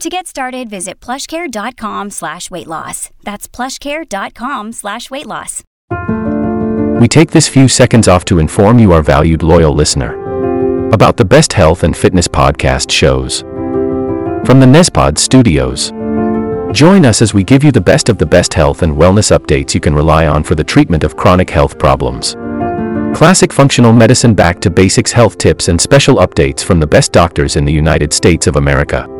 To get started, visit plushcare.com slash weight loss. That's plushcare.com slash weight loss. We take this few seconds off to inform you, our valued loyal listener, about the best health and fitness podcast shows from the Nezpod studios. Join us as we give you the best of the best health and wellness updates you can rely on for the treatment of chronic health problems. Classic functional medicine back to basics health tips and special updates from the best doctors in the United States of America.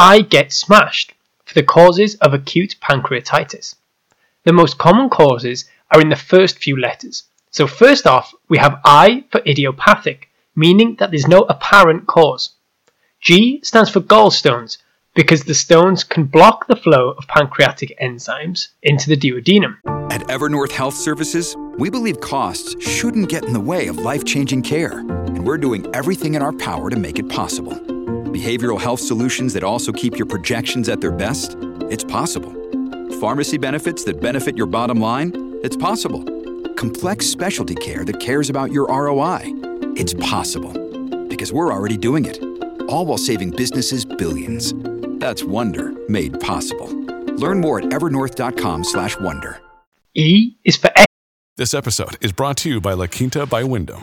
I get smashed, for the causes of acute pancreatitis. The most common causes are in the first few letters. So first off, we have I for idiopathic, meaning that there's no apparent cause. G stands for gallstones, because the stones can block the flow of pancreatic enzymes into the duodenum. At Evernorth Health Services, we believe costs shouldn't get in the way of life changing care, and we're doing everything in our power to make it possible. Behavioral health solutions that also keep your projections at their best? It's possible. Pharmacy benefits that benefit your bottom line? It's possible. Complex specialty care that cares about your ROI? It's possible. Because we're already doing it. All while saving businesses billions. That's Wonder made possible. Learn more at evernorth.com/wonder. E is for This episode is brought to you by La Quinta by Wyndham.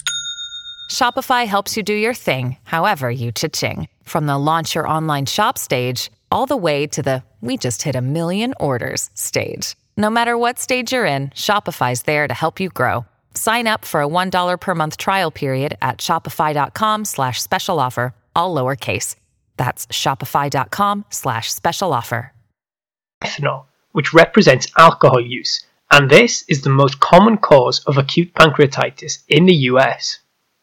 Shopify helps you do your thing, however you cha-ching. From the launch your online shop stage, all the way to the we just hit a million orders stage. No matter what stage you're in, Shopify's there to help you grow. Sign up for a $1 per month trial period at shopify.com slash special offer, all lowercase. That's shopify.com slash special offer. Ethanol, which represents alcohol use, and this is the most common cause of acute pancreatitis in the US.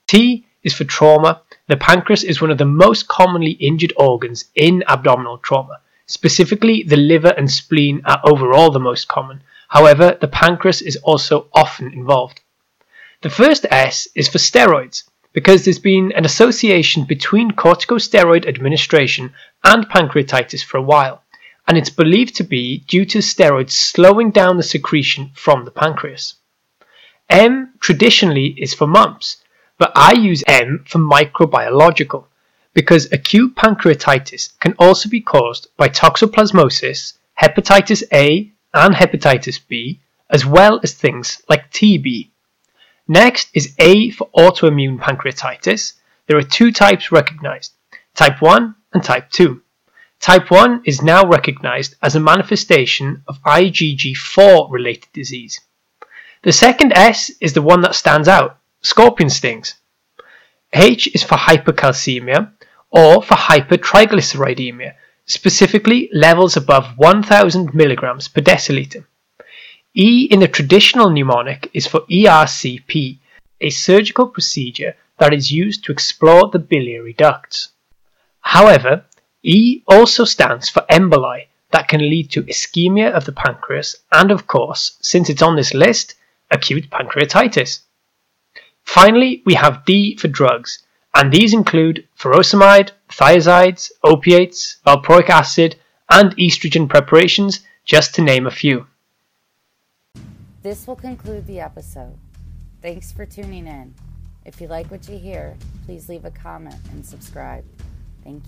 T is for trauma. The pancreas is one of the most commonly injured organs in abdominal trauma. Specifically, the liver and spleen are overall the most common. However, the pancreas is also often involved. The first S is for steroids, because there's been an association between corticosteroid administration and pancreatitis for a while, and it's believed to be due to steroids slowing down the secretion from the pancreas. M traditionally is for mumps, but I use M for microbiological because acute pancreatitis can also be caused by toxoplasmosis, hepatitis A and hepatitis B, as well as things like TB. Next is A for autoimmune pancreatitis. There are two types recognized, type 1 and type 2. Type 1 is now recognized as a manifestation of IgG4 related disease. The second S is the one that stands out, scorpion stings. H is for hypercalcemia or for hypertriglyceridemia, specifically levels above 1000 milligrams per deciliter. E in the traditional mnemonic is for ERCP, a surgical procedure that is used to explore the biliary ducts. However, E also stands for emboli that can lead to ischemia of the pancreas and, of course, since it's on this list, acute pancreatitis. Finally, we have D for drugs, and these include furosemide, thiazides, opiates, valproic acid, and estrogen preparations, just to name a few. This will conclude the episode. Thanks for tuning in. If you like what you hear, please leave a comment and subscribe. Thank you.